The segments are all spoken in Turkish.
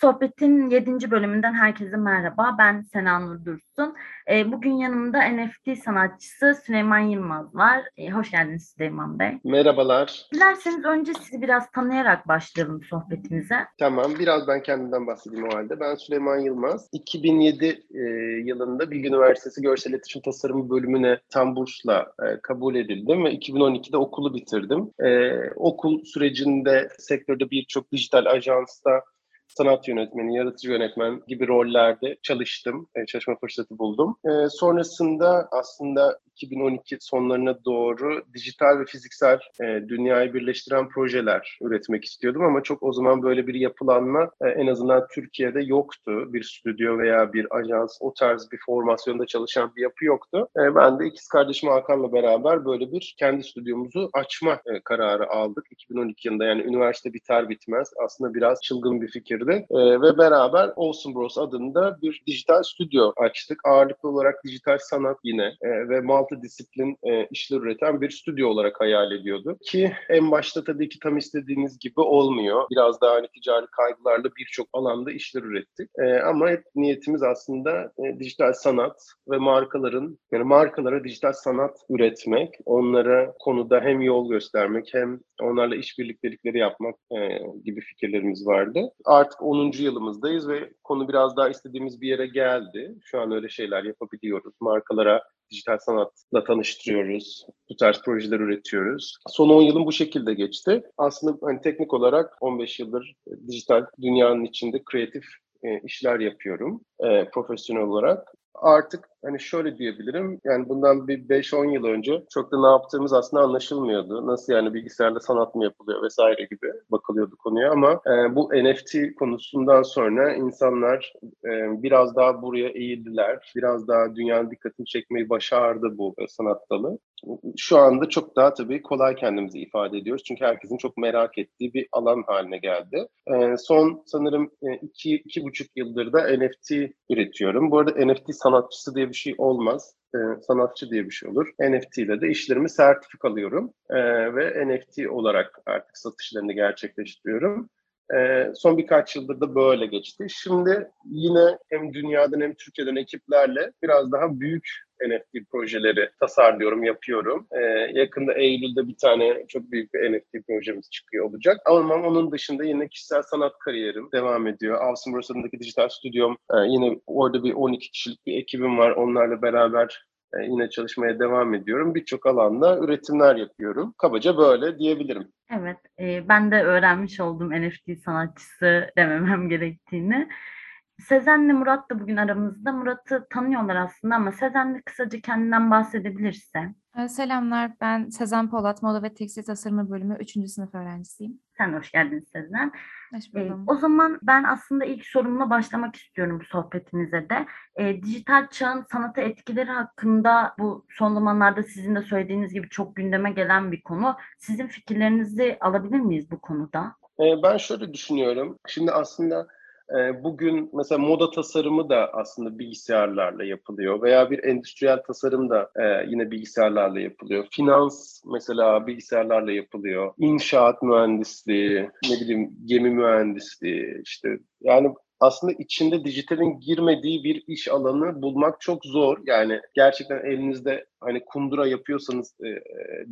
Sohbet'in 7. bölümünden herkese merhaba. Ben Sena Nur Dursun. E, bugün yanımda NFT sanatçısı Süleyman Yılmaz var. E, hoş geldiniz Süleyman Bey. Merhabalar. Dilerseniz önce sizi biraz tanıyarak başlayalım sohbetimize. Tamam, biraz ben kendimden bahsedeyim o halde. Ben Süleyman Yılmaz. 2007 e, yılında Bilgi Üniversitesi Görsel İletişim Tasarımı bölümüne tam bursla e, kabul edildim ve 2012'de okulu bitirdim. E, okul sürecinde sektörde birçok dijital ajansta sanat yönetmeni, yaratıcı yönetmen gibi rollerde çalıştım, e, çalışma fırsatı buldum. E, sonrasında aslında 2012 sonlarına doğru dijital ve fiziksel e, dünyayı birleştiren projeler üretmek istiyordum ama çok o zaman böyle bir yapılanma en azından Türkiye'de yoktu. Bir stüdyo veya bir ajans o tarz bir formasyonda çalışan bir yapı yoktu. Ben de ikiz kardeşim Hakan'la beraber böyle bir kendi stüdyomuzu açma kararı aldık. 2012 yılında yani üniversite biter bitmez aslında biraz çılgın bir fikirdi. E, ve beraber Olsun Bros adında bir dijital stüdyo açtık. Ağırlıklı olarak dijital sanat yine e, ve multidisiplin e, işler üreten bir stüdyo olarak hayal ediyordu. Ki en başta tabii ki tam istediğiniz gibi olmuyor. Biraz daha hani ticari kaygılarla birçok alanda işler ürettik. E, ama hep niyetimiz aslında e, dijital sanat ve markaların yani markalara dijital sanat üretmek, onlara konuda hem yol göstermek hem onlarla işbirliktelikleri yapmak e, gibi fikirlerimiz vardı. Artık 10. yılımızdayız ve konu biraz daha istediğimiz bir yere geldi. Şu an öyle şeyler yapabiliyoruz. Markalara dijital sanatla tanıştırıyoruz. Bu tarz projeler üretiyoruz. Son 10 yılım bu şekilde geçti. Aslında hani teknik olarak 15 yıldır dijital dünyanın içinde kreatif e, işler yapıyorum e, profesyonel olarak artık hani şöyle diyebilirim. Yani bundan bir 5-10 yıl önce çok da ne yaptığımız aslında anlaşılmıyordu. Nasıl yani bilgisayarda sanat mı yapılıyor vesaire gibi bakılıyordu konuya ama e, bu NFT konusundan sonra insanlar e, biraz daha buraya eğildiler. Biraz daha dünyanın dikkatini çekmeyi başardı bu sanat dalı. Şu anda çok daha tabii kolay kendimizi ifade ediyoruz. Çünkü herkesin çok merak ettiği bir alan haline geldi. E, son sanırım e, iki, iki buçuk yıldır da NFT üretiyorum. Bu arada NFT sanatçısı diye bir şey olmaz. E, sanatçı diye bir şey olur. NFT ile de işlerimi sertifikalıyorum e, ve NFT olarak artık satışlarını gerçekleştiriyorum. E, son birkaç yıldır da böyle geçti. Şimdi yine hem dünyadan hem Türkiye'den ekiplerle biraz daha büyük NFT projeleri tasarlıyorum, yapıyorum. Ee, yakında Eylül'de bir tane çok büyük bir NFT projemiz çıkıyor olacak. Ama onun dışında yine kişisel sanat kariyerim devam ediyor. Avsın Bursa'daki dijital stüdyom, e, yine orada bir 12 kişilik bir ekibim var. Onlarla beraber e, yine çalışmaya devam ediyorum. Birçok alanda üretimler yapıyorum. Kabaca böyle diyebilirim. Evet, e, ben de öğrenmiş oldum NFT sanatçısı dememem gerektiğini. Sezen'le Murat da bugün aramızda. Murat'ı tanıyorlar aslında ama Sezen de kısaca kendinden bahsedebilirse. Ee, Selamlar, ben Sezen Polat, Moda ve Tekstil Tasarımı bölümü 3. sınıf öğrencisiyim. Sen hoş geldin Sezen. Ee, buldum. o zaman ben aslında ilk sorumla başlamak istiyorum bu sohbetimize de. Ee, dijital çağın sanata etkileri hakkında bu son zamanlarda sizin de söylediğiniz gibi çok gündeme gelen bir konu. Sizin fikirlerinizi alabilir miyiz bu konuda? Ee, ben şöyle düşünüyorum. Şimdi aslında e, bugün mesela moda tasarımı da aslında bilgisayarlarla yapılıyor veya bir endüstriyel tasarım da e, yine bilgisayarlarla yapılıyor. Finans mesela bilgisayarlarla yapılıyor. İnşaat mühendisliği, ne bileyim gemi mühendisliği işte yani aslında içinde dijitalin girmediği bir iş alanı bulmak çok zor. Yani gerçekten elinizde hani kundura yapıyorsanız e,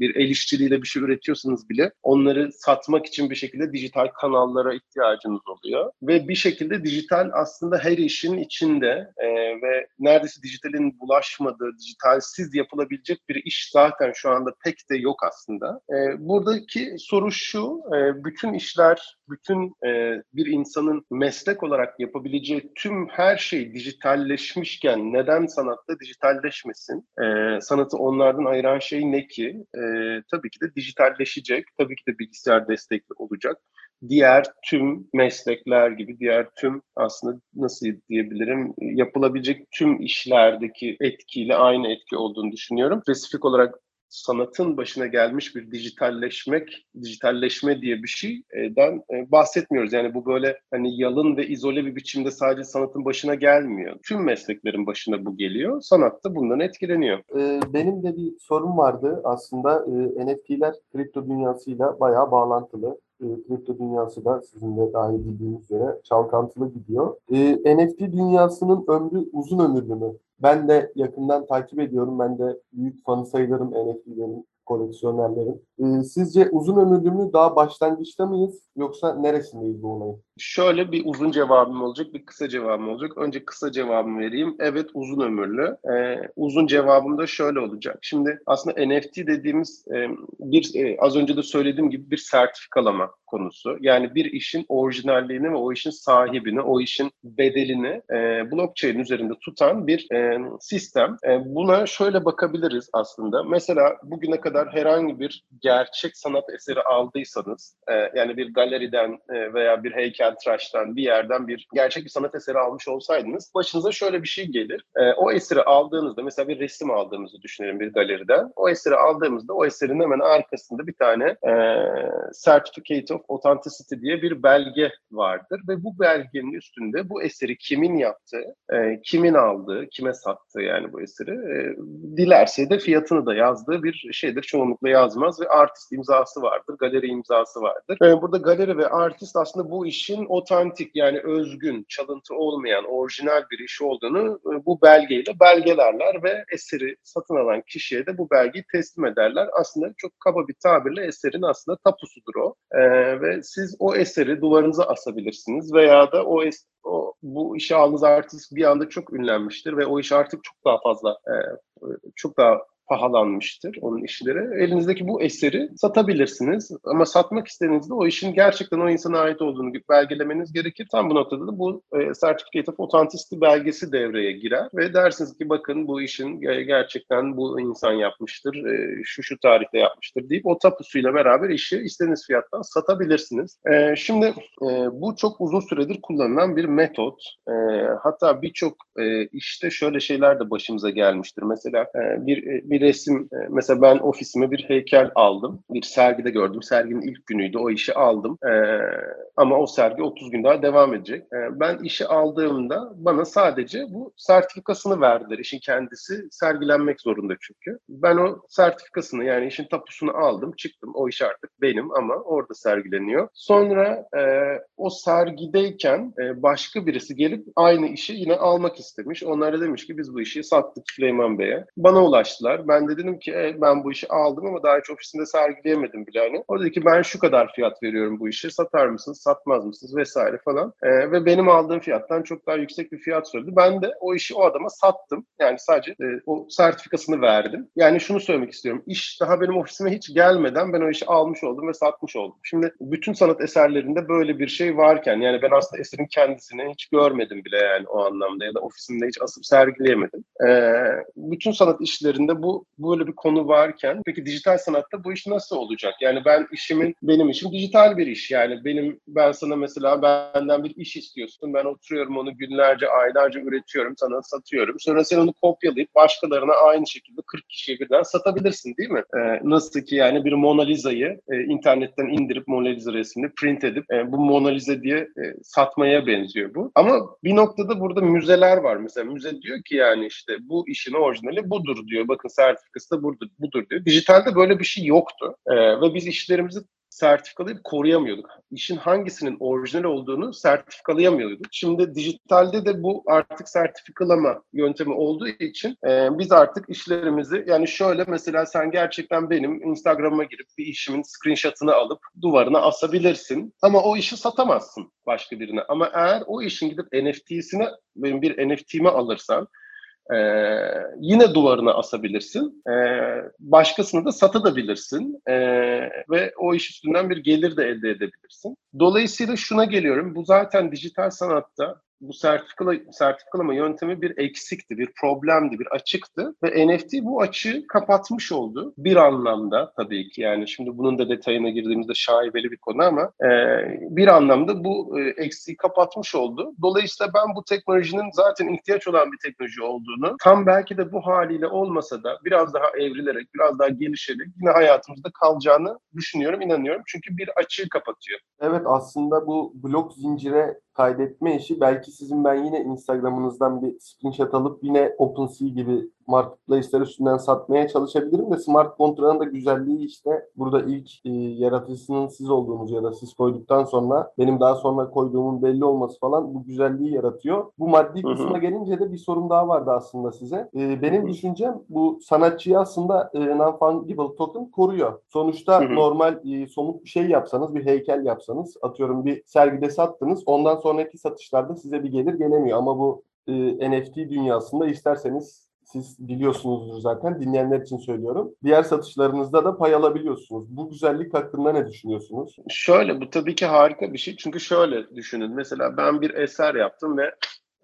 bir el işçiliğiyle bir şey üretiyorsanız bile onları satmak için bir şekilde dijital kanallara ihtiyacınız oluyor. Ve bir şekilde dijital aslında her işin içinde e, ve neredeyse dijitalin bulaşmadığı, dijitalsiz yapılabilecek bir iş zaten şu anda pek de yok aslında. E, buradaki soru şu, e, bütün işler, bütün e, bir insanın meslek olarak yapabileceği tüm her şey dijitalleşmişken neden sanatta dijitalleşmesin? E, sanatı onlardan ayıran şey ne ki? E, tabii ki de dijitalleşecek, tabii ki de bilgisayar destekli olacak. Diğer tüm meslekler gibi, diğer tüm aslında nasıl diyebilirim, yapılabilecek tüm işlerdeki etkiyle aynı etki olduğunu düşünüyorum. Spesifik olarak sanatın başına gelmiş bir dijitalleşmek, dijitalleşme diye bir şeyden e, bahsetmiyoruz. Yani bu böyle hani yalın ve izole bir biçimde sadece sanatın başına gelmiyor. Tüm mesleklerin başına bu geliyor. Sanat da bundan etkileniyor. Ee, benim de bir sorum vardı aslında. Ee, NFT'ler kripto dünyasıyla bayağı bağlantılı. e, kripto dünyası da sizin de daha iyi bildiğiniz üzere çalkantılı gidiyor. E, NFT dünyasının ömrü uzun ömürlü mü? Ben de yakından takip ediyorum. Ben de büyük fanı sayılırım NFT'lerin, koleksiyonerlerin. E, sizce uzun ömürlü mü? Daha başlangıçta mıyız? Yoksa neresindeyiz bu olayın? Şöyle bir uzun cevabım olacak, bir kısa cevabım olacak. Önce kısa cevabımı vereyim. Evet uzun ömürlü. Ee, uzun cevabım da şöyle olacak. Şimdi aslında NFT dediğimiz e, bir e, az önce de söylediğim gibi bir sertifikalama konusu. Yani bir işin orijinalliğini ve o işin sahibini, o işin bedelini e, blockchain üzerinde tutan bir e, sistem. E, buna şöyle bakabiliriz aslında. Mesela bugüne kadar herhangi bir gerçek sanat eseri aldıysanız, e, yani bir galeriden e, veya bir heykeltıraştan bir yerden bir gerçek bir sanat eseri almış olsaydınız, başınıza şöyle bir şey gelir. E, o eseri aldığınızda, mesela bir resim aldığımızı düşünelim bir galeriden. O eseri aldığımızda o eserin hemen arkasında bir tane e, Certificate of Authenticity diye bir belge vardır ve bu belgenin üstünde bu eseri kimin yaptığı, e, kimin aldığı, kime sattığı yani bu eseri e, dilerse de fiyatını da yazdığı bir şeydir. Çoğunlukla yazmaz ve artist imzası vardır, galeri imzası vardır. E, burada galeri ve artist aslında bu işin otantik yani özgün, çalıntı olmayan, orijinal bir iş olduğunu e, bu belgeyle belgelerler ve eseri satın alan kişiye de bu belgeyi teslim ederler. Aslında çok kaba bir tabirle eserin aslında tapusudur o. E, ve siz o eseri duvarınıza asabilirsiniz veya da o, es o bu işe aldığınız artist bir anda çok ünlenmiştir ve o iş artık çok daha fazla e, çok daha pahalanmıştır onun işleri. Elinizdeki bu eseri satabilirsiniz ama satmak istediğinizde o işin gerçekten o insana ait olduğunu belgelemeniz gerekir. Tam bu noktada da bu e, Certificate of Authenticity belgesi devreye girer ve dersiniz ki bakın bu işin gerçekten bu insan yapmıştır, e, şu şu tarihte yapmıştır deyip o tapusuyla beraber işi istediğiniz fiyattan satabilirsiniz. E, şimdi e, bu çok uzun süredir kullanılan bir metot. E, hatta birçok e, işte şöyle şeyler de başımıza gelmiştir. Mesela e, bir bir resim, e, mesela ben ofisime bir heykel aldım. Bir sergide gördüm. Serginin ilk günüydü. O işi aldım. Ee, ama o sergi 30 gün daha devam edecek. Ee, ben işi aldığımda bana sadece bu sertifikasını verdiler. İşin kendisi sergilenmek zorunda çünkü. Ben o sertifikasını yani işin tapusunu aldım, çıktım. O iş artık benim ama orada sergileniyor. Sonra e, o sergideyken e, başka birisi gelip aynı işi yine almak istemiş. Onlar da demiş ki biz bu işi sattık Süleyman Bey'e. Bana ulaştılar. Ben de dedim ki e, ben bu işi aldım ama daha hiç ofisinde sergileyemedim bile hani. O dedi ki ben şu kadar fiyat veriyorum bu işi. Satar mısınız, satmaz mısınız vesaire falan. E, ve benim aldığım fiyattan çok daha yüksek bir fiyat söyledi. Ben de o işi o adama sattım. Yani sadece e, o sertifikasını verdim. Yani şunu söylemek istiyorum. İş daha benim ofisime hiç gelmeden ben o işi almış oldum ve satmış oldum. Şimdi bütün sanat eserlerinde böyle bir şey varken yani ben aslında eserin kendisini hiç görmedim bile yani o anlamda ya da ofisimde hiç asıp sergileyemedim. E, bütün sanat işlerinde bu böyle bir konu varken peki dijital sanatta bu iş nasıl olacak? Yani ben işimin benim işim dijital bir iş. Yani benim ben sana mesela benden bir iş istiyorsun. Ben oturuyorum onu günlerce, aylarca üretiyorum, sana satıyorum. Sonra sen onu kopyalayıp başkalarına aynı şekilde 40 kişiye birden satabilirsin değil mi? Ee, nasıl ki yani bir Mona Lisa'yı e, internetten indirip Mona Lisa resmini print edip e, bu Mona Lisa diye e, satmaya benziyor bu. Ama bir noktada burada müzeler var. Mesela müze diyor ki yani işte bu işin orijinali budur diyor. Bakın sertifikası da budur, budur diyor. Dijitalde böyle bir şey yoktu. Ee, ve biz işlerimizi sertifikalayıp koruyamıyorduk. İşin hangisinin orijinal olduğunu sertifikalayamıyorduk. Şimdi dijitalde de bu artık sertifikalama yöntemi olduğu için e, biz artık işlerimizi yani şöyle mesela sen gerçekten benim Instagram'a girip bir işimin screenshot'ını alıp duvarına asabilirsin ama o işi satamazsın başka birine. Ama eğer o işin gidip NFT'sine benim bir NFT'mi alırsan ee, yine duvarına asabilirsin. Ee, başkasını da satabilirsin. Ee, ve o iş üstünden bir gelir de elde edebilirsin. Dolayısıyla şuna geliyorum. Bu zaten dijital sanatta bu sertifikala, sertifikalama yöntemi bir eksikti, bir problemdi, bir açıktı ve NFT bu açığı kapatmış oldu. Bir anlamda tabii ki yani şimdi bunun da detayına girdiğimizde şaibeli bir konu ama e, bir anlamda bu e, eksiği kapatmış oldu. Dolayısıyla ben bu teknolojinin zaten ihtiyaç olan bir teknoloji olduğunu tam belki de bu haliyle olmasa da biraz daha evrilerek, biraz daha gelişerek yine hayatımızda kalacağını düşünüyorum, inanıyorum. Çünkü bir açığı kapatıyor. Evet aslında bu blok zincire kaydetme işi. Belki sizin ben yine Instagram'ınızdan bir screenshot alıp yine OpenSea gibi marketplace'ler üstünden satmaya çalışabilirim de smart kontrağın da güzelliği işte burada ilk e, yaratıcısının siz olduğunuz ya da siz koyduktan sonra benim daha sonra koyduğumun belli olması falan bu güzelliği yaratıyor. Bu maddi Hı hı. kısma gelince de bir sorum daha vardı aslında size. E, benim düşüncem bu sanatçıyı aslında e, non-fungible token koruyor. Sonuçta Hı hı. normal e, somut bir şey yapsanız, bir heykel yapsanız, atıyorum bir sergide sattınız, ondan sonraki satışlarda size bir gelir gelemiyor. Ama bu e, NFT dünyasında isterseniz siz biliyorsunuzdur zaten dinleyenler için söylüyorum. Diğer satışlarınızda da pay alabiliyorsunuz. Bu güzellik hakkında ne düşünüyorsunuz? Şöyle bu tabii ki harika bir şey. Çünkü şöyle düşünün. Mesela ben bir eser yaptım ve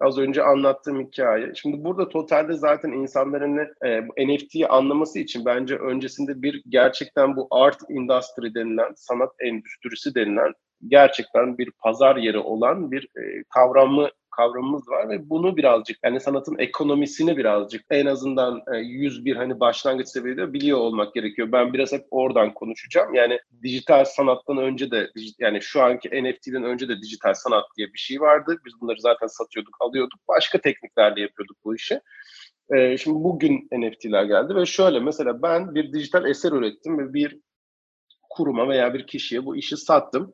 az önce anlattığım hikaye. Şimdi burada totalde zaten insanların e, NFT'yi anlaması için bence öncesinde bir gerçekten bu art industry denilen, sanat endüstrisi denilen gerçekten bir pazar yeri olan bir e, kavramı kavramımız var ve bunu birazcık yani sanatın ekonomisini birazcık en azından e, 101 hani başlangıç seviyede biliyor olmak gerekiyor. Ben biraz hep oradan konuşacağım. Yani dijital sanattan önce de yani şu anki NFT'den önce de dijital sanat diye bir şey vardı. Biz bunları zaten satıyorduk, alıyorduk. Başka tekniklerle yapıyorduk bu işi. E, şimdi bugün NFT'ler geldi ve şöyle mesela ben bir dijital eser ürettim ve bir kuruma veya bir kişiye bu işi sattım.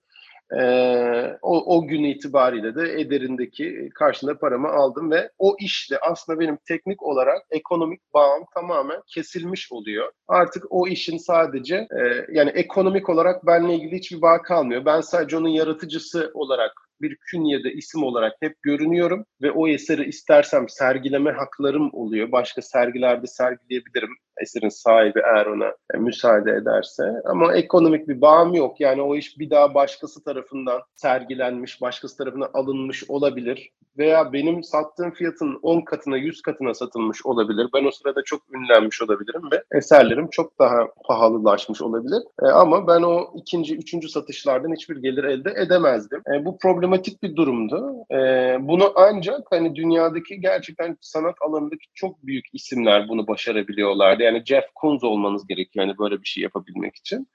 Ee, o, o gün itibariyle de Eder'indeki karşında paramı aldım ve o işle aslında benim teknik olarak ekonomik bağım tamamen kesilmiş oluyor. Artık o işin sadece e, yani ekonomik olarak benimle ilgili hiçbir bağ kalmıyor. Ben sadece onun yaratıcısı olarak bir künyede isim olarak hep görünüyorum ve o eseri istersem sergileme haklarım oluyor. Başka sergilerde sergileyebilirim eserin sahibi eğer ona e, müsaade ederse. Ama ekonomik bir bağım yok. Yani o iş bir daha başkası tarafından sergilenmiş, başkası tarafından alınmış olabilir. Veya benim sattığım fiyatın 10 katına, 100 katına satılmış olabilir. Ben o sırada çok ünlenmiş olabilirim ve eserlerim çok daha pahalılaşmış olabilir. E, ama ben o ikinci, üçüncü satışlardan hiçbir gelir elde edemezdim. E, bu problematik bir durumdu. E, bunu ancak hani dünyadaki gerçekten sanat alanındaki çok büyük isimler bunu başarabiliyorlardı. Yani Jeff Koons olmanız gerekiyor hani böyle bir şey yapabilmek için.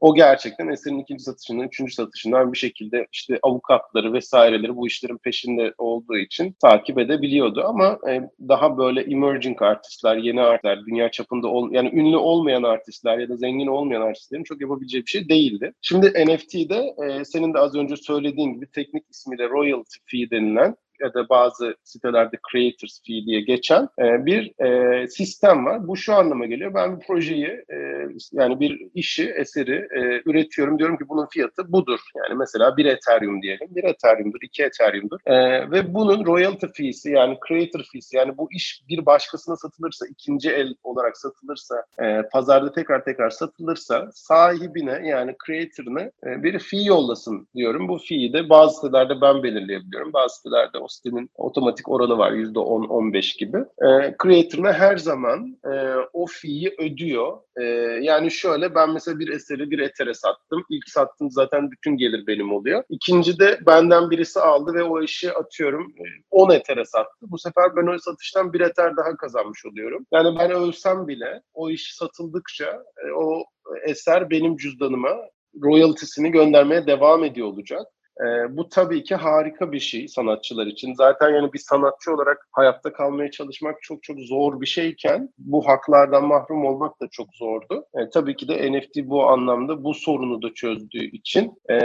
O gerçekten eserin ikinci satışından, üçüncü satışından bir şekilde işte avukatları vesaireleri bu işlerin peşinde olduğu için takip edebiliyordu. Ama e, daha böyle emerging artistler, yeni artistler, dünya çapında ol, yani ünlü olmayan artistler ya da zengin olmayan artistlerin çok yapabileceği bir şey değildi. Şimdi NFT'de e, senin de az önce söylediğin gibi teknik ismiyle royalty fee denilen ya da bazı sitelerde creators fee diye geçen e, bir e, sistem var. Bu şu anlama geliyor. Ben bir projeyi e, yani bir işi, eseri e, üretiyorum. Diyorum ki bunun fiyatı budur. Yani mesela bir Ethereum diyelim. Bir Ethereum'dur, iki Ethereum'dur. E, ve bunun royalty fee'si yani creator fee'si yani bu iş bir başkasına satılırsa, ikinci el olarak satılırsa, e, pazarda tekrar tekrar satılırsa sahibine yani creator'ına e, bir fee yollasın diyorum. Bu fee'yi de bazı sitelerde ben belirleyebiliyorum. Bazı sitelerde o sitenin otomatik oranı var %10-15 gibi. E, creator'ına her zaman e, o fee'yi ödüyor. E, yani şöyle ben mesela bir eseri bir etere sattım. İlk sattım zaten bütün gelir benim oluyor. İkinci de benden birisi aldı ve o işi atıyorum e, 10 etere sattı. Bu sefer ben o satıştan bir eter daha kazanmış oluyorum. Yani ben ölsem bile o iş satıldıkça e, o eser benim cüzdanıma royaltisini göndermeye devam ediyor olacak. Ee, bu tabii ki harika bir şey sanatçılar için. Zaten yani bir sanatçı olarak hayatta kalmaya çalışmak çok çok zor bir şeyken bu haklardan mahrum olmak da çok zordu. E, tabii ki de NFT bu anlamda bu sorunu da çözdüğü için e,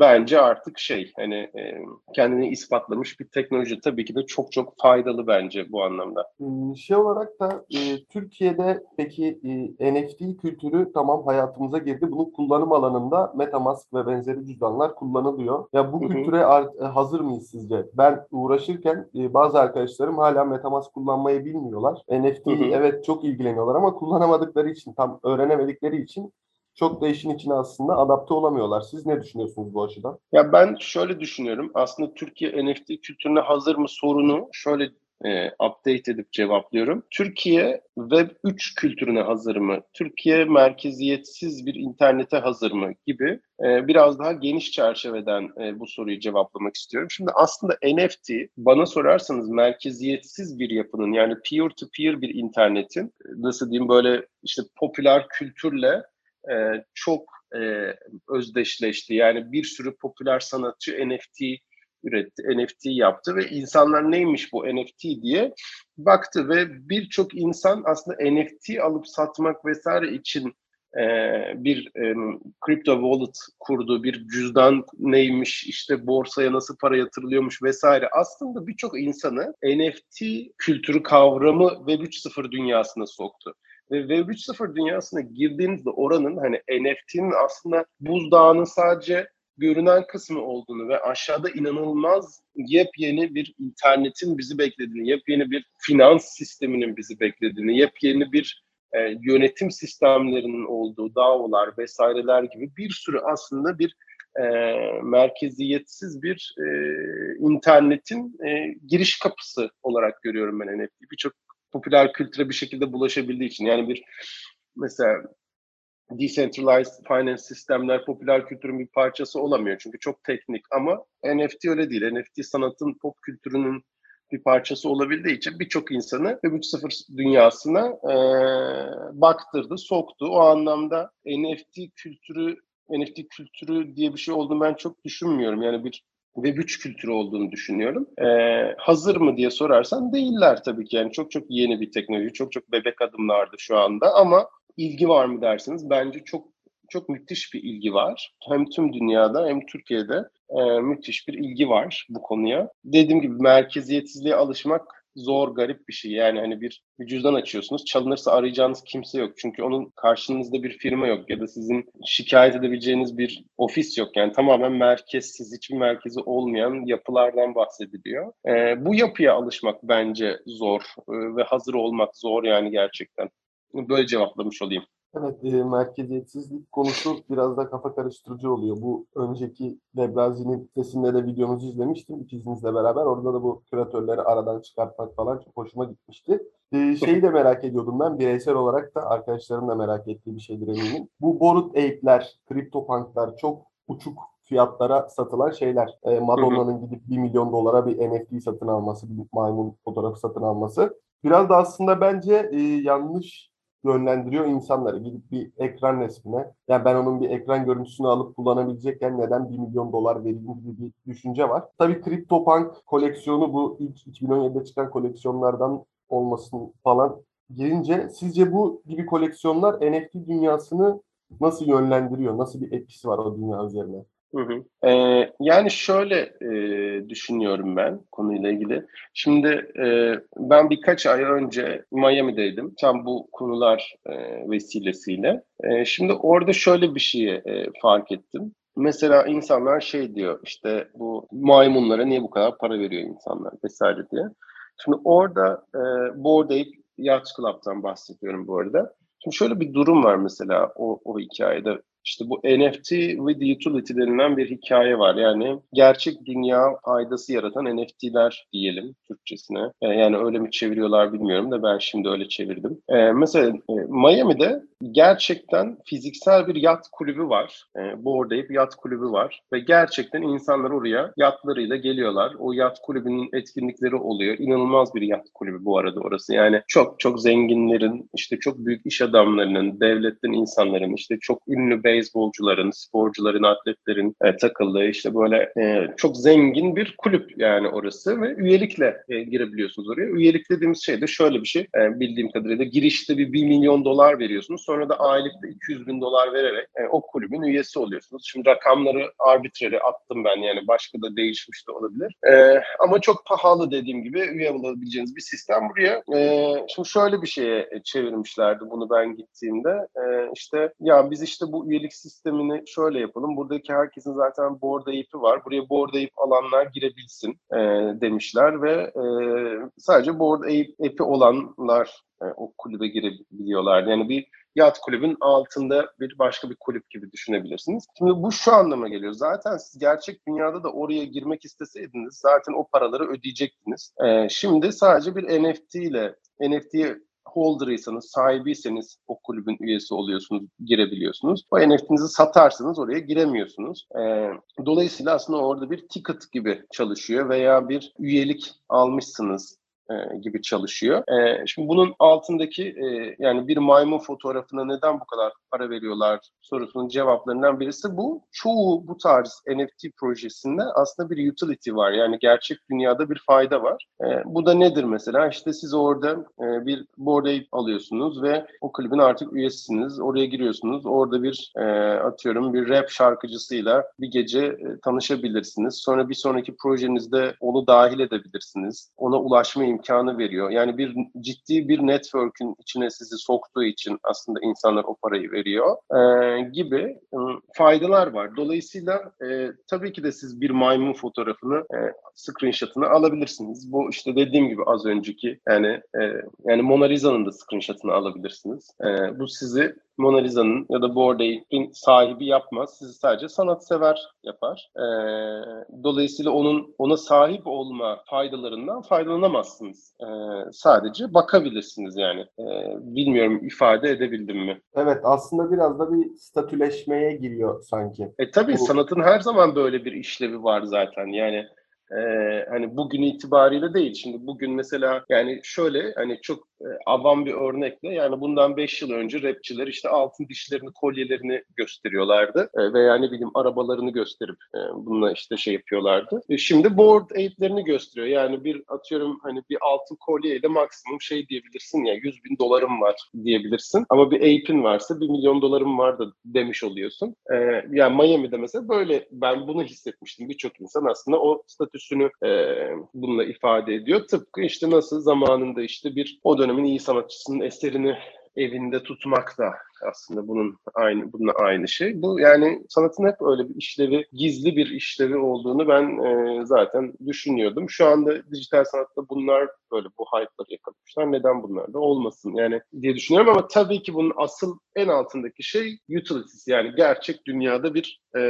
bence artık şey hani e, kendini ispatlamış bir teknoloji tabii ki de çok çok faydalı bence bu anlamda. Hmm, Şey olarak da e, Türkiye'de peki e, NFT kültürü tamam hayatımıza girdi. Bunun kullanım alanında MetaMask ve benzeri cüzdanlar kullanılıyor. Ya bu kültüre e, hazır mıyız sizce? Ben uğraşırken e, bazı arkadaşlarım hala MetaMask kullanmayı bilmiyorlar. NFT evet çok ilgileniyorlar ama kullanamadıkları için, tam öğrenemedikleri için çok da işin içine aslında adapte olamıyorlar. Siz ne düşünüyorsunuz bu açıdan? Ya ben şöyle düşünüyorum. Aslında Türkiye NFT kültürüne hazır mı sorunu şöyle e, update edip cevaplıyorum. Türkiye Web 3 kültürüne hazır mı? Türkiye merkeziyetsiz bir internete hazır mı? Gibi e, biraz daha geniş çerçeveden e, bu soruyu cevaplamak istiyorum. Şimdi aslında NFT bana sorarsanız merkeziyetsiz bir yapının yani peer to peer bir internetin e, nasıl diyeyim böyle işte popüler kültürle e, çok e, özdeşleşti. Yani bir sürü popüler sanatçı NFT üretti, NFT yaptı ve insanlar neymiş bu NFT diye baktı ve birçok insan aslında NFT alıp satmak vesaire için e, bir e, crypto wallet kurdu, bir cüzdan neymiş, işte borsaya nasıl para yatırılıyormuş vesaire. Aslında birçok insanı NFT kültürü kavramı Web 3.0 dünyasına soktu. Ve Web 3.0 dünyasına girdiğinizde oranın hani NFT'nin aslında buzdağının sadece görünen kısmı olduğunu ve aşağıda inanılmaz yepyeni bir internetin bizi beklediğini, yepyeni bir finans sisteminin bizi beklediğini, yepyeni bir e, yönetim sistemlerinin olduğu DAO'lar vesaireler gibi bir sürü aslında bir e, merkeziyetsiz bir e, internetin e, giriş kapısı olarak görüyorum ben NFT. Birçok popüler kültüre bir şekilde bulaşabildiği için. Yani bir mesela decentralized finance sistemler popüler kültürün bir parçası olamıyor. Çünkü çok teknik ama NFT öyle değil. NFT sanatın, pop kültürünün bir parçası olabildiği için birçok insanı Web 3.0 dünyasına e, baktırdı, soktu. O anlamda NFT kültürü NFT kültürü diye bir şey olduğunu ben çok düşünmüyorum. Yani bir Web 3 kültürü olduğunu düşünüyorum. Ee, hazır mı diye sorarsan değiller tabii ki. Yani çok çok yeni bir teknoloji, çok çok bebek adımlardı şu anda ama ilgi var mı dersiniz? Bence çok çok müthiş bir ilgi var. Hem tüm dünyada hem Türkiye'de e, müthiş bir ilgi var bu konuya. Dediğim gibi merkeziyetsizliğe alışmak zor, garip bir şey. Yani hani bir, bir cüzdan açıyorsunuz, çalınırsa arayacağınız kimse yok. Çünkü onun karşınızda bir firma yok ya da sizin şikayet edebileceğiniz bir ofis yok. Yani tamamen merkezsiz, hiçbir merkezi olmayan yapılardan bahsediliyor. Ee, bu yapıya alışmak bence zor ee, ve hazır olmak zor yani gerçekten. Böyle cevaplamış olayım. Evet, e, merkeziyetsizlik konusu biraz da kafa karıştırıcı oluyor. Bu önceki Webrazi'nin sesinde de videomuzu izlemiştim ikizinizle beraber. Orada da bu küratörleri aradan çıkartmak falan çok hoşuma gitmişti. E, şeyi de merak ediyordum ben bireysel olarak da arkadaşlarım da merak ettiği bir şeydir eminim. Bu Borut Ape'ler, CryptoPunk'lar çok uçuk fiyatlara satılan şeyler. E, Madonna'nın gidip 1 milyon dolara bir NFT satın alması, bir maymun fotoğrafı satın alması. Biraz da aslında bence e, yanlış yönlendiriyor insanları. Gidip bir ekran resmine, yani ben onun bir ekran görüntüsünü alıp kullanabilecekken neden 1 milyon dolar vereyim gibi bir düşünce var. Tabii CryptoPunk koleksiyonu bu ilk 2017'de çıkan koleksiyonlardan olmasın falan girince sizce bu gibi koleksiyonlar NFT dünyasını nasıl yönlendiriyor? Nasıl bir etkisi var o dünya üzerine? Hı hı. Ee, yani şöyle e, düşünüyorum ben konuyla ilgili. Şimdi e, ben birkaç ay önce Miami'deydim. Tam bu konular e, vesilesiyle. E, şimdi orada şöyle bir şeyi e, fark ettim. Mesela insanlar şey diyor işte bu maymunlara niye bu kadar para veriyor insanlar vesaire diye. Şimdi orada e, Bored Ape Yacht Club'dan bahsediyorum bu arada. Şimdi şöyle bir durum var mesela o, o hikayede. İşte bu NFT with utility denilen bir hikaye var. Yani gerçek dünya faydası yaratan NFT'ler diyelim Türkçesine. E, yani öyle mi çeviriyorlar bilmiyorum da ben şimdi öyle çevirdim. E, mesela e, Miami'de gerçekten fiziksel bir yat kulübü var. Boardayıp yat kulübü var. Ve gerçekten insanlar oraya yatlarıyla geliyorlar. O yat kulübünün etkinlikleri oluyor. İnanılmaz bir yat kulübü bu arada orası. Yani çok çok zenginlerin, işte çok büyük iş adamlarının, devletten insanların, işte çok ünlü beyzbolcuların, sporcuların, atletlerin e, takıldığı işte böyle e, çok zengin bir kulüp yani orası ve üyelikle e, girebiliyorsunuz oraya. Üyelik dediğimiz şey de şöyle bir şey e, bildiğim kadarıyla girişte bir 1 milyon dolar veriyorsunuz. Sonra da aylıkta 200 bin dolar vererek e, o kulübün üyesi oluyorsunuz. Şimdi rakamları arbitrary attım ben yani başka da değişmiş de olabilir. E, ama çok pahalı dediğim gibi üye olabileceğiniz bir sistem buraya. E, şimdi şöyle bir şeye çevirmişlerdi bunu ben gittiğimde. E, işte ya biz işte bu üyelik sistemini şöyle yapalım. Buradaki herkesin zaten board AP'i var. Buraya board APE alanlar girebilsin e, demişler ve e, sadece board AP'i olanlar e, o kulübe girebiliyorlar. Yani bir yat kulübün altında bir başka bir kulüp gibi düşünebilirsiniz. Şimdi bu şu anlama geliyor. Zaten siz gerçek dünyada da oraya girmek isteseydiniz zaten o paraları ödeyecektiniz. Ee, şimdi sadece bir NFT ile NFT holder'ıysanız, sahibiyseniz o kulübün üyesi oluyorsunuz, girebiliyorsunuz. O NFT'nizi satarsanız oraya giremiyorsunuz. Ee, dolayısıyla aslında orada bir ticket gibi çalışıyor veya bir üyelik almışsınız e, gibi çalışıyor. E, şimdi bunun altındaki e, yani bir maymun fotoğrafına neden bu kadar para veriyorlar sorusunun cevaplarından birisi bu. Çoğu bu tarz NFT projesinde aslında bir utility var. Yani gerçek dünyada bir fayda var. E, bu da nedir mesela? İşte siz orada e, bir board ape alıyorsunuz ve o klibin artık üyesisiniz. Oraya giriyorsunuz. Orada bir e, atıyorum bir rap şarkıcısıyla bir gece e, tanışabilirsiniz. Sonra bir sonraki projenizde onu dahil edebilirsiniz. Ona ulaşma veriyor. Yani bir ciddi bir network'ün içine sizi soktuğu için aslında insanlar o parayı veriyor e, gibi e, faydalar var. Dolayısıyla e, tabii ki de siz bir maymun fotoğrafını e, screenshot'ını alabilirsiniz. Bu işte dediğim gibi az önceki yani e, yani Mona Lisa'nın da screenshot'ını alabilirsiniz. E, bu sizi Mona Lisa'nın ya da Bored sahibi yapmaz. Sizi sadece sanatsever yapar. E, dolayısıyla onun ona sahip olma faydalarından faydalanamazsınız. E, sadece bakabilirsiniz yani. E, bilmiyorum ifade edebildim mi? Evet aslında biraz da bir statüleşmeye giriyor sanki. E tabii Bu- sanatın her zaman böyle bir işlevi var zaten. Yani e, hani bugün itibariyle değil. Şimdi bugün mesela yani şöyle hani çok e, avam bir örnekle yani bundan 5 yıl önce rapçiler işte altın dişlerini, kolyelerini gösteriyorlardı. E, veya ne bileyim arabalarını gösterip e, bununla işte şey yapıyorlardı. E, şimdi board ape'lerini gösteriyor. Yani bir atıyorum hani bir altın kolyeyle maksimum şey diyebilirsin ya 100 bin dolarım var diyebilirsin. Ama bir ape'in varsa 1 milyon dolarım var da demiş oluyorsun. E, yani Miami'de mesela böyle ben bunu hissetmiştim. Birçok insan aslında o statüsünü e, bununla ifade ediyor. Tıpkı işte nasıl zamanında işte bir o dönemin iyi sanatçısının eserini evinde tutmak da aslında bunun aynı bununla aynı şey. Bu yani sanatın hep öyle bir işlevi, gizli bir işlevi olduğunu ben e, zaten düşünüyordum. Şu anda dijital sanatta bunlar böyle bu hype'ları yakalamışlar. Neden bunlar da olmasın yani diye düşünüyorum ama tabii ki bunun asıl en altındaki şey utilities yani gerçek dünyada bir e,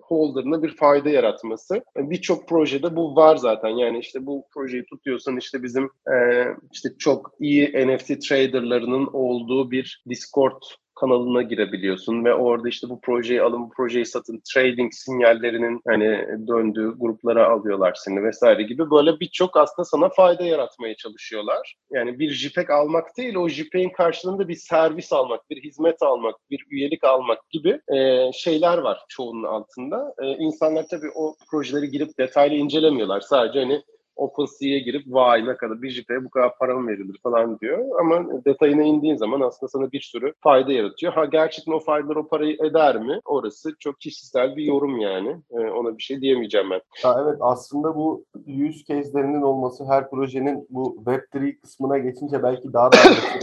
holder'ına bir fayda yaratması. Birçok projede bu var zaten. Yani işte bu projeyi tutuyorsan işte bizim e, işte çok iyi NFT traderlarının olduğu bir Discord kanalına girebiliyorsun ve orada işte bu projeyi alın, bu projeyi satın, trading sinyallerinin hani döndüğü gruplara alıyorlar seni vesaire gibi böyle birçok aslında sana fayda yaratmaya çalışıyorlar. Yani bir JPEG almak değil, o JPEG'in karşılığında bir servis almak, bir hizmet almak, bir üyelik almak gibi e, şeyler var çoğunun altında. E, insanlar tabii o projeleri girip detaylı incelemiyorlar. Sadece hani OpenSea'ya girip vay ne kadar bir JP'ye bu kadar para mı verilir falan diyor. Ama detayına indiğin zaman aslında sana bir sürü fayda yaratıyor. Ha gerçekten o faydalar o parayı eder mi? Orası çok kişisel bir yorum yani. Ee, ona bir şey diyemeyeceğim ben. Ya evet aslında bu use case'lerinin olması her projenin bu Web3 kısmına geçince belki daha da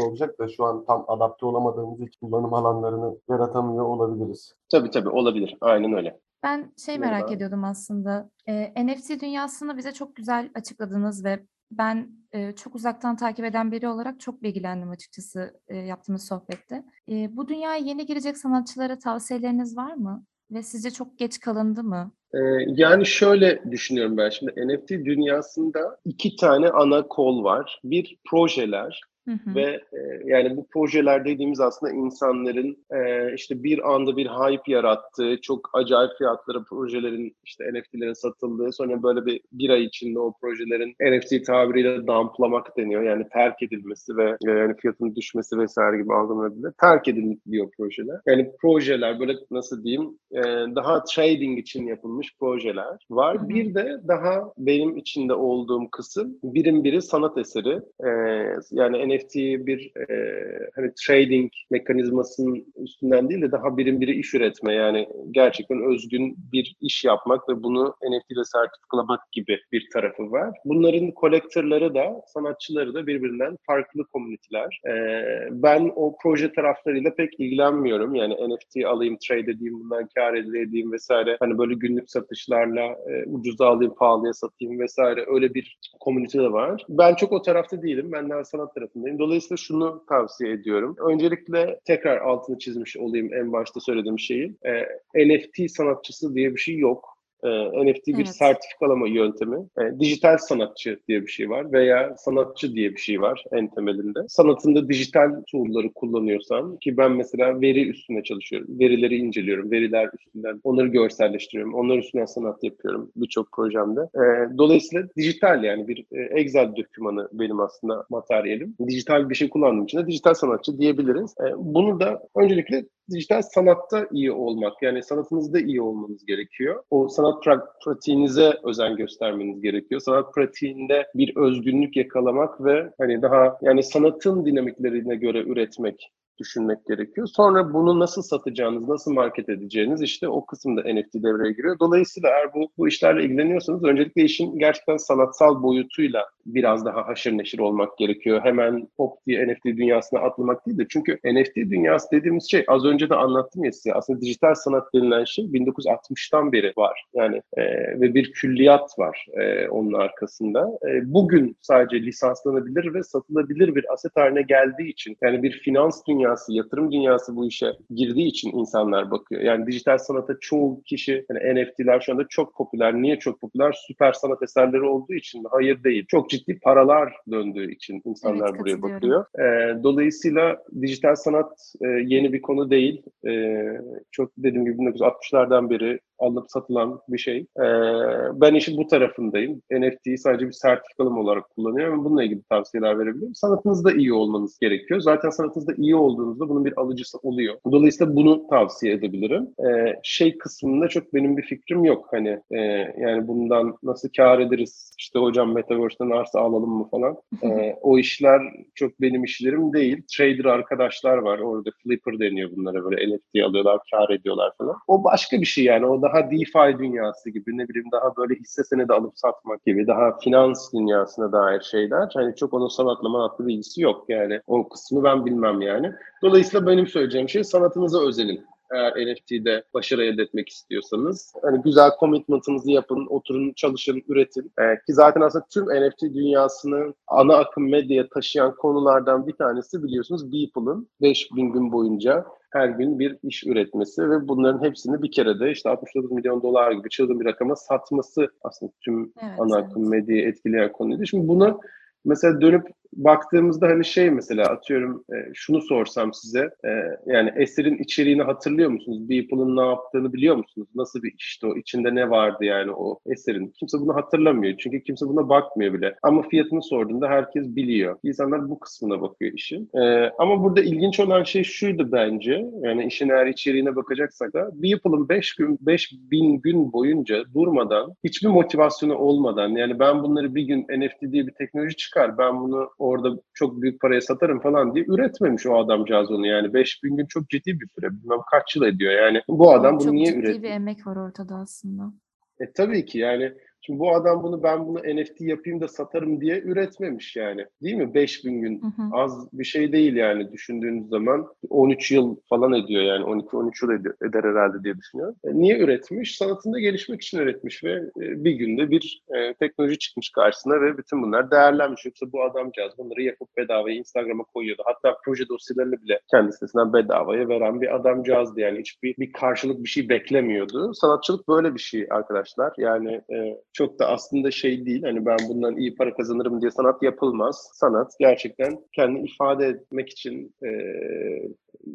olacak da şu an tam adapte olamadığımız için kullanım alanlarını yaratamıyor olabiliriz. Tabii tabii olabilir. Aynen öyle. Ben şey merak ediyordum aslında. Ee, NFT dünyasını bize çok güzel açıkladınız ve ben e, çok uzaktan takip eden biri olarak çok bilgilendim açıkçası e, yaptığımız sohbette. E, bu dünyaya yeni girecek sanatçılara tavsiyeleriniz var mı? Ve sizce çok geç kalındı mı? Ee, yani şöyle düşünüyorum ben şimdi NFT dünyasında iki tane ana kol var. Bir projeler, Hı hı. Ve e, yani bu projeler dediğimiz aslında insanların e, işte bir anda bir hype yarattığı, çok acayip fiyatlara projelerin işte NFT'lerin satıldığı, sonra böyle bir bir ay içinde o projelerin NFT tabiriyle dumplamak deniyor. Yani terk edilmesi ve yani fiyatının düşmesi vesaire gibi algılanabilir. Terk ediliyor projeler. Yani projeler böyle nasıl diyeyim e, daha trading için yapılmış projeler var. Hı hı. Bir de daha benim içinde olduğum kısım birim biri sanat eseri. E, yani NFT'yi bir e, hani trading mekanizmasının üstünden değil de daha birim biri iş üretme yani gerçekten özgün bir iş yapmak ve bunu NFT ile sertifikalamak gibi bir tarafı var. Bunların kolektörleri da sanatçıları da birbirinden farklı komüniteler. E, ben o proje taraflarıyla pek ilgilenmiyorum. Yani NFT alayım, trade edeyim, bundan kar edeyim vesaire. Hani böyle günlük satışlarla e, ucuza alayım, pahalıya satayım vesaire. Öyle bir komünite de var. Ben çok o tarafta değilim. Ben daha sanat tarafındayım. Dolayısıyla şunu tavsiye ediyorum. Öncelikle tekrar altını çizmiş olayım en başta söylediğim şeyi. E, NFT sanatçısı diye bir şey yok. E, NFT bir Evet. sertifikalama yöntemi. E, dijital sanatçı diye bir şey var veya sanatçı diye bir şey var en temelinde. Sanatında dijital tool'ları kullanıyorsan ki ben mesela veri üstüne çalışıyorum. Verileri inceliyorum. Veriler üstünden onları görselleştiriyorum. Onlar üstünden sanat yapıyorum birçok projemde. E, dolayısıyla dijital yani bir e, Excel dokümanı benim aslında materyalim. Dijital bir şey kullandığım için de dijital sanatçı diyebiliriz. E, bunu da öncelikle dijital sanatta iyi olmak yani sanatınızda iyi olmanız gerekiyor. O sanat pra- pratiğinize özen göstermeniz gerekiyor. Sanat pratiğinde bir özgünlük yakalamak ve hani daha yani sanatın dinamiklerine göre üretmek düşünmek gerekiyor. Sonra bunu nasıl satacağınız, nasıl market edeceğiniz işte o kısımda NFT devreye giriyor. Dolayısıyla eğer bu, bu işlerle ilgileniyorsanız öncelikle işin gerçekten sanatsal boyutuyla biraz daha haşır neşir olmak gerekiyor. Hemen pop diye NFT dünyasına atlamak değil de çünkü NFT dünyası dediğimiz şey az önce de anlattım ya size aslında dijital sanat denilen şey 1960'tan beri var. Yani e, ve bir külliyat var e, onun arkasında. E, bugün sadece lisanslanabilir ve satılabilir bir aset haline geldiği için yani bir finans dünyası, yatırım dünyası bu işe girdiği için insanlar bakıyor. Yani dijital sanata çoğu kişi yani NFT'ler şu anda çok popüler. Niye çok popüler? Süper sanat eserleri olduğu için mi? Hayır değil. Çok ciddi paralar döndüğü için insanlar Evet, buraya bakıyor. E, dolayısıyla dijital sanat e, yeni bir konu değil. E, çok dediğim gibi 1960'lardan beri alınıp satılan bir şey. E, ben işin bu tarafındayım. NFT'yi sadece bir sertifikalım olarak kullanıyorum bununla ilgili tavsiyeler verebilirim. Sanatınızda iyi olmanız gerekiyor. Zaten sanatınızda iyi olduğunuzda bunun bir alıcısı oluyor. Dolayısıyla bunu tavsiye edebilirim. E, şey kısmında çok benim bir fikrim yok. Hani e, yani bundan nasıl kar ederiz? İşte hocam Metaverse'den arsa alalım mı falan. E, o işler çok benim işlerim değil. Trader arkadaşlar var. Orada flipper deniyor bunlara böyle NFT alıyorlar, kar ediyorlar falan. O başka bir şey yani. O daha DeFi dünyası gibi ne bileyim daha böyle hisse senedi alıp satmak gibi daha finans dünyasına dair şeyler. Hani çok onun sanatla manatla bir ilgisi yok yani. O kısmı ben bilmem yani. Dolayısıyla benim söyleyeceğim şey sanatınıza özelin eğer NFT'de başarı elde etmek istiyorsanız. Hani güzel commitment'ınızı yapın, oturun, çalışın, üretin. Ee, ki zaten aslında tüm NFT dünyasını ana akım medyaya taşıyan konulardan bir tanesi biliyorsunuz Beeple'ın 5000 gün boyunca her gün bir iş üretmesi ve bunların hepsini bir kerede işte 69 milyon dolar gibi çılgın bir rakama satması aslında tüm Evet, ana evet. akım medyayı etkileyen konuydu. Şimdi bunu mesela dönüp baktığımızda hani şey mesela atıyorum e, şunu sorsam size e, yani eserin içeriğini hatırlıyor musunuz? Beeple'ın ne yaptığını biliyor musunuz? Nasıl bir işti o? İçinde ne vardı yani o eserin? Kimse bunu hatırlamıyor. Çünkü kimse buna bakmıyor bile. Ama fiyatını sorduğunda herkes biliyor. İnsanlar bu kısmına bakıyor işin. E, ama burada ilginç olan şey şuydu bence. Yani işin eğer içeriğine bakacaksak da Beeple'ın 5 gün 5000 gün boyunca durmadan hiçbir motivasyonu olmadan yani ben bunları bir gün NFT diye bir teknoloji çıkar ben bunu orada çok büyük paraya satarım falan diye üretmemiş o adamcağız onu yani 5000 gün çok ciddi bir süre bilmem kaç yıl ediyor yani bu adam bunu Çok niye ciddi üretti? bir emek var ortada aslında. E tabii ki yani şimdi bu adam bunu ben bunu NFT yapayım da satarım diye üretmemiş yani. Değil mi? 5000 gün Hı hı. az bir şey değil yani düşündüğünüz zaman 13 yıl falan ediyor yani 12-13 yıl ed- eder herhalde diye düşünüyorum. E, niye üretmiş? Sanatında gelişmek için üretmiş ve e, bir günde bir e, teknoloji çıkmış karşısına ve bütün bunlar değerlenmiş. Yoksa bu adamcağız bunları yapıp bedavaya Instagram'a koyuyordu. Hatta proje dosyalarını bile kendi sitesinden bedavaya veren bir adamcağızdı yani hiçbir bir karşılık bir şey beklemiyordu. Sanatçılık böyle bir şey arkadaşlar. Yani e, çok da aslında şey değil. Hani ben bundan iyi para kazanırım diye sanat yapılmaz. Sanat gerçekten kendini ifade etmek için e,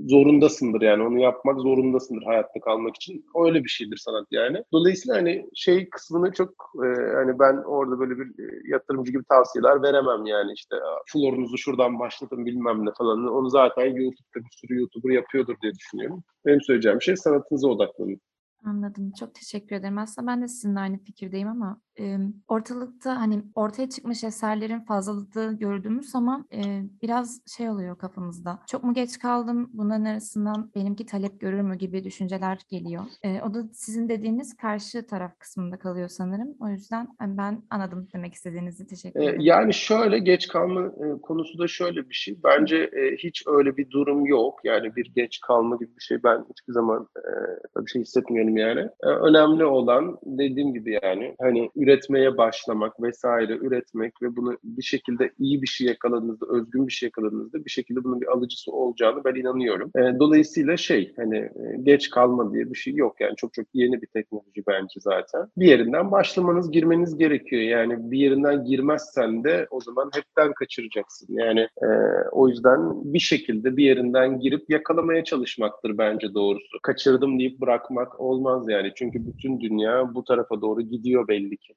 zorundasındır yani onu yapmak zorundasındır hayatta kalmak için. Öyle bir şeydir sanat yani. Dolayısıyla hani şey kısmını çok e, hani ben orada böyle bir e, yatırımcı gibi tavsiyeler veremem yani işte "Aa, florunuzu şuradan başlatın bilmem ne falan. Onu zaten YouTube'da bir sürü YouTuber yapıyordur diye düşünüyorum. Benim söyleyeceğim şey sanatınıza odaklanın. Anladım. Çok teşekkür ederim. Aslında ben de sizinle aynı fikirdeyim ama e, ortalıkta hani ortaya çıkmış eserlerin fazlalığı gördüğümüz zaman e, biraz şey oluyor kafamızda. Çok mu geç kaldım? Bunların arasından benimki talep görür mü gibi düşünceler geliyor. E, o da sizin dediğiniz karşı taraf kısmında kalıyor sanırım. O yüzden hani ben anladım demek istediğinizi. Teşekkür ederim. Yani şöyle geç kalma e, konusu da şöyle bir şey. Bence e, hiç öyle bir durum yok. Yani bir geç kalma gibi bir şey ben hiçbir zaman e, bir şey hissetmiyorum. Benim yani. Ee, önemli olan dediğim gibi yani hani üretmeye başlamak vesaire üretmek ve bunu bir şekilde iyi bir şey yakaladığınızda, özgün bir şey yakaladığınızda bir şekilde bunun bir alıcısı olacağını ben inanıyorum. Ee, dolayısıyla şey hani e, geç kalma diye bir şey yok yani çok çok yeni bir teknoloji bence zaten. Bir yerinden başlamanız, girmeniz gerekiyor. Yani bir yerinden girmezsen de o zaman hepten kaçıracaksın. Yani e, o yüzden bir şekilde bir yerinden girip yakalamaya çalışmaktır bence doğrusu. Kaçırdım deyip bırakmak olmaz yani. Çünkü bütün dünya bu tarafa doğru gidiyor belli ki.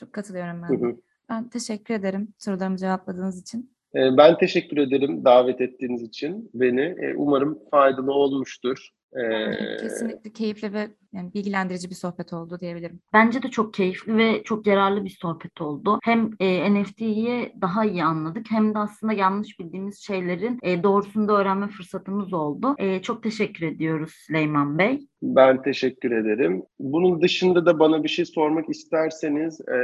Çok katılıyorum ben de. Ben teşekkür ederim sorularımı cevapladığınız için. E, Ben teşekkür ederim davet ettiğiniz için beni. E, Umarım faydalı olmuştur. Kesinlikle keyifli ve yani bilgilendirici bir sohbet oldu diyebilirim. Bence de çok keyifli ve çok yararlı bir sohbet oldu. Hem e, NFT'yi daha iyi anladık hem de aslında yanlış bildiğimiz şeylerin e, doğrusunu da öğrenme fırsatımız oldu. E, çok teşekkür ediyoruz Süleyman Bey. Ben teşekkür ederim. Bunun dışında da bana bir şey sormak isterseniz e,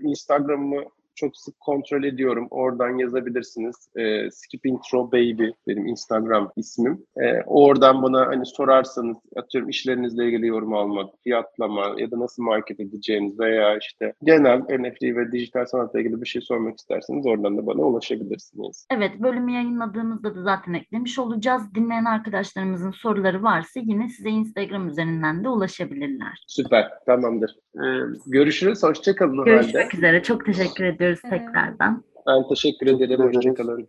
Instagram'ımı çok sık kontrol ediyorum. Oradan yazabilirsiniz. E, Skip Intro Baby benim Instagram ismim. E, oradan bana hani sorarsanız atıyorum işlerinizle ilgili yorum almak, fiyatlama ya da nasıl market edeceğiniz veya işte genel NFT ve dijital sanatla ilgili bir şey sormak isterseniz oradan da bana ulaşabilirsiniz. Evet, bölümü yayınladığımızda da zaten eklemiş olacağız. Dinleyen arkadaşlarımızın soruları varsa yine size Instagram üzerinden de ulaşabilirler. Süper, tamamdır. E, görüşürüz, hoşçakalın o halde. Görüşmek üzere. Çok teşekkür ediyoruz tekrardan. Ben teşekkür ederim, hoşçakalın.